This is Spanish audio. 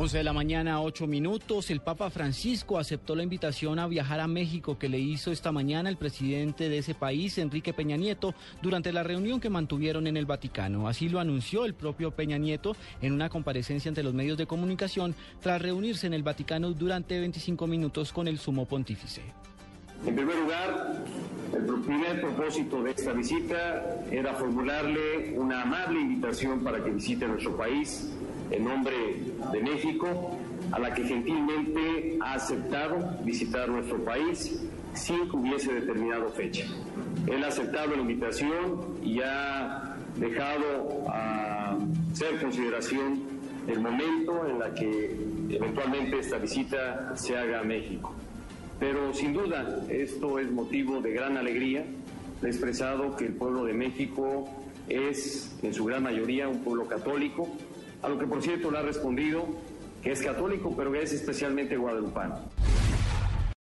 11 de la mañana, 8 minutos. El Papa Francisco aceptó la invitación a viajar a México que le hizo esta mañana el presidente de ese país, Enrique Peña Nieto, durante la reunión que mantuvieron en el Vaticano. Así lo anunció el propio Peña Nieto en una comparecencia ante los medios de comunicación tras reunirse en el Vaticano durante 25 minutos con el sumo pontífice. En primer lugar, el primer propósito de esta visita era formularle una amable invitación para que visite nuestro país en nombre de México, a la que gentilmente ha aceptado visitar nuestro país sin que hubiese determinado fecha. Él ha aceptado la invitación y ha dejado a ser consideración el momento en la que eventualmente esta visita se haga a México. Pero sin duda esto es motivo de gran alegría. He expresado que el pueblo de México es en su gran mayoría un pueblo católico, a lo que por cierto le ha respondido que es católico, pero que es especialmente guadalupano.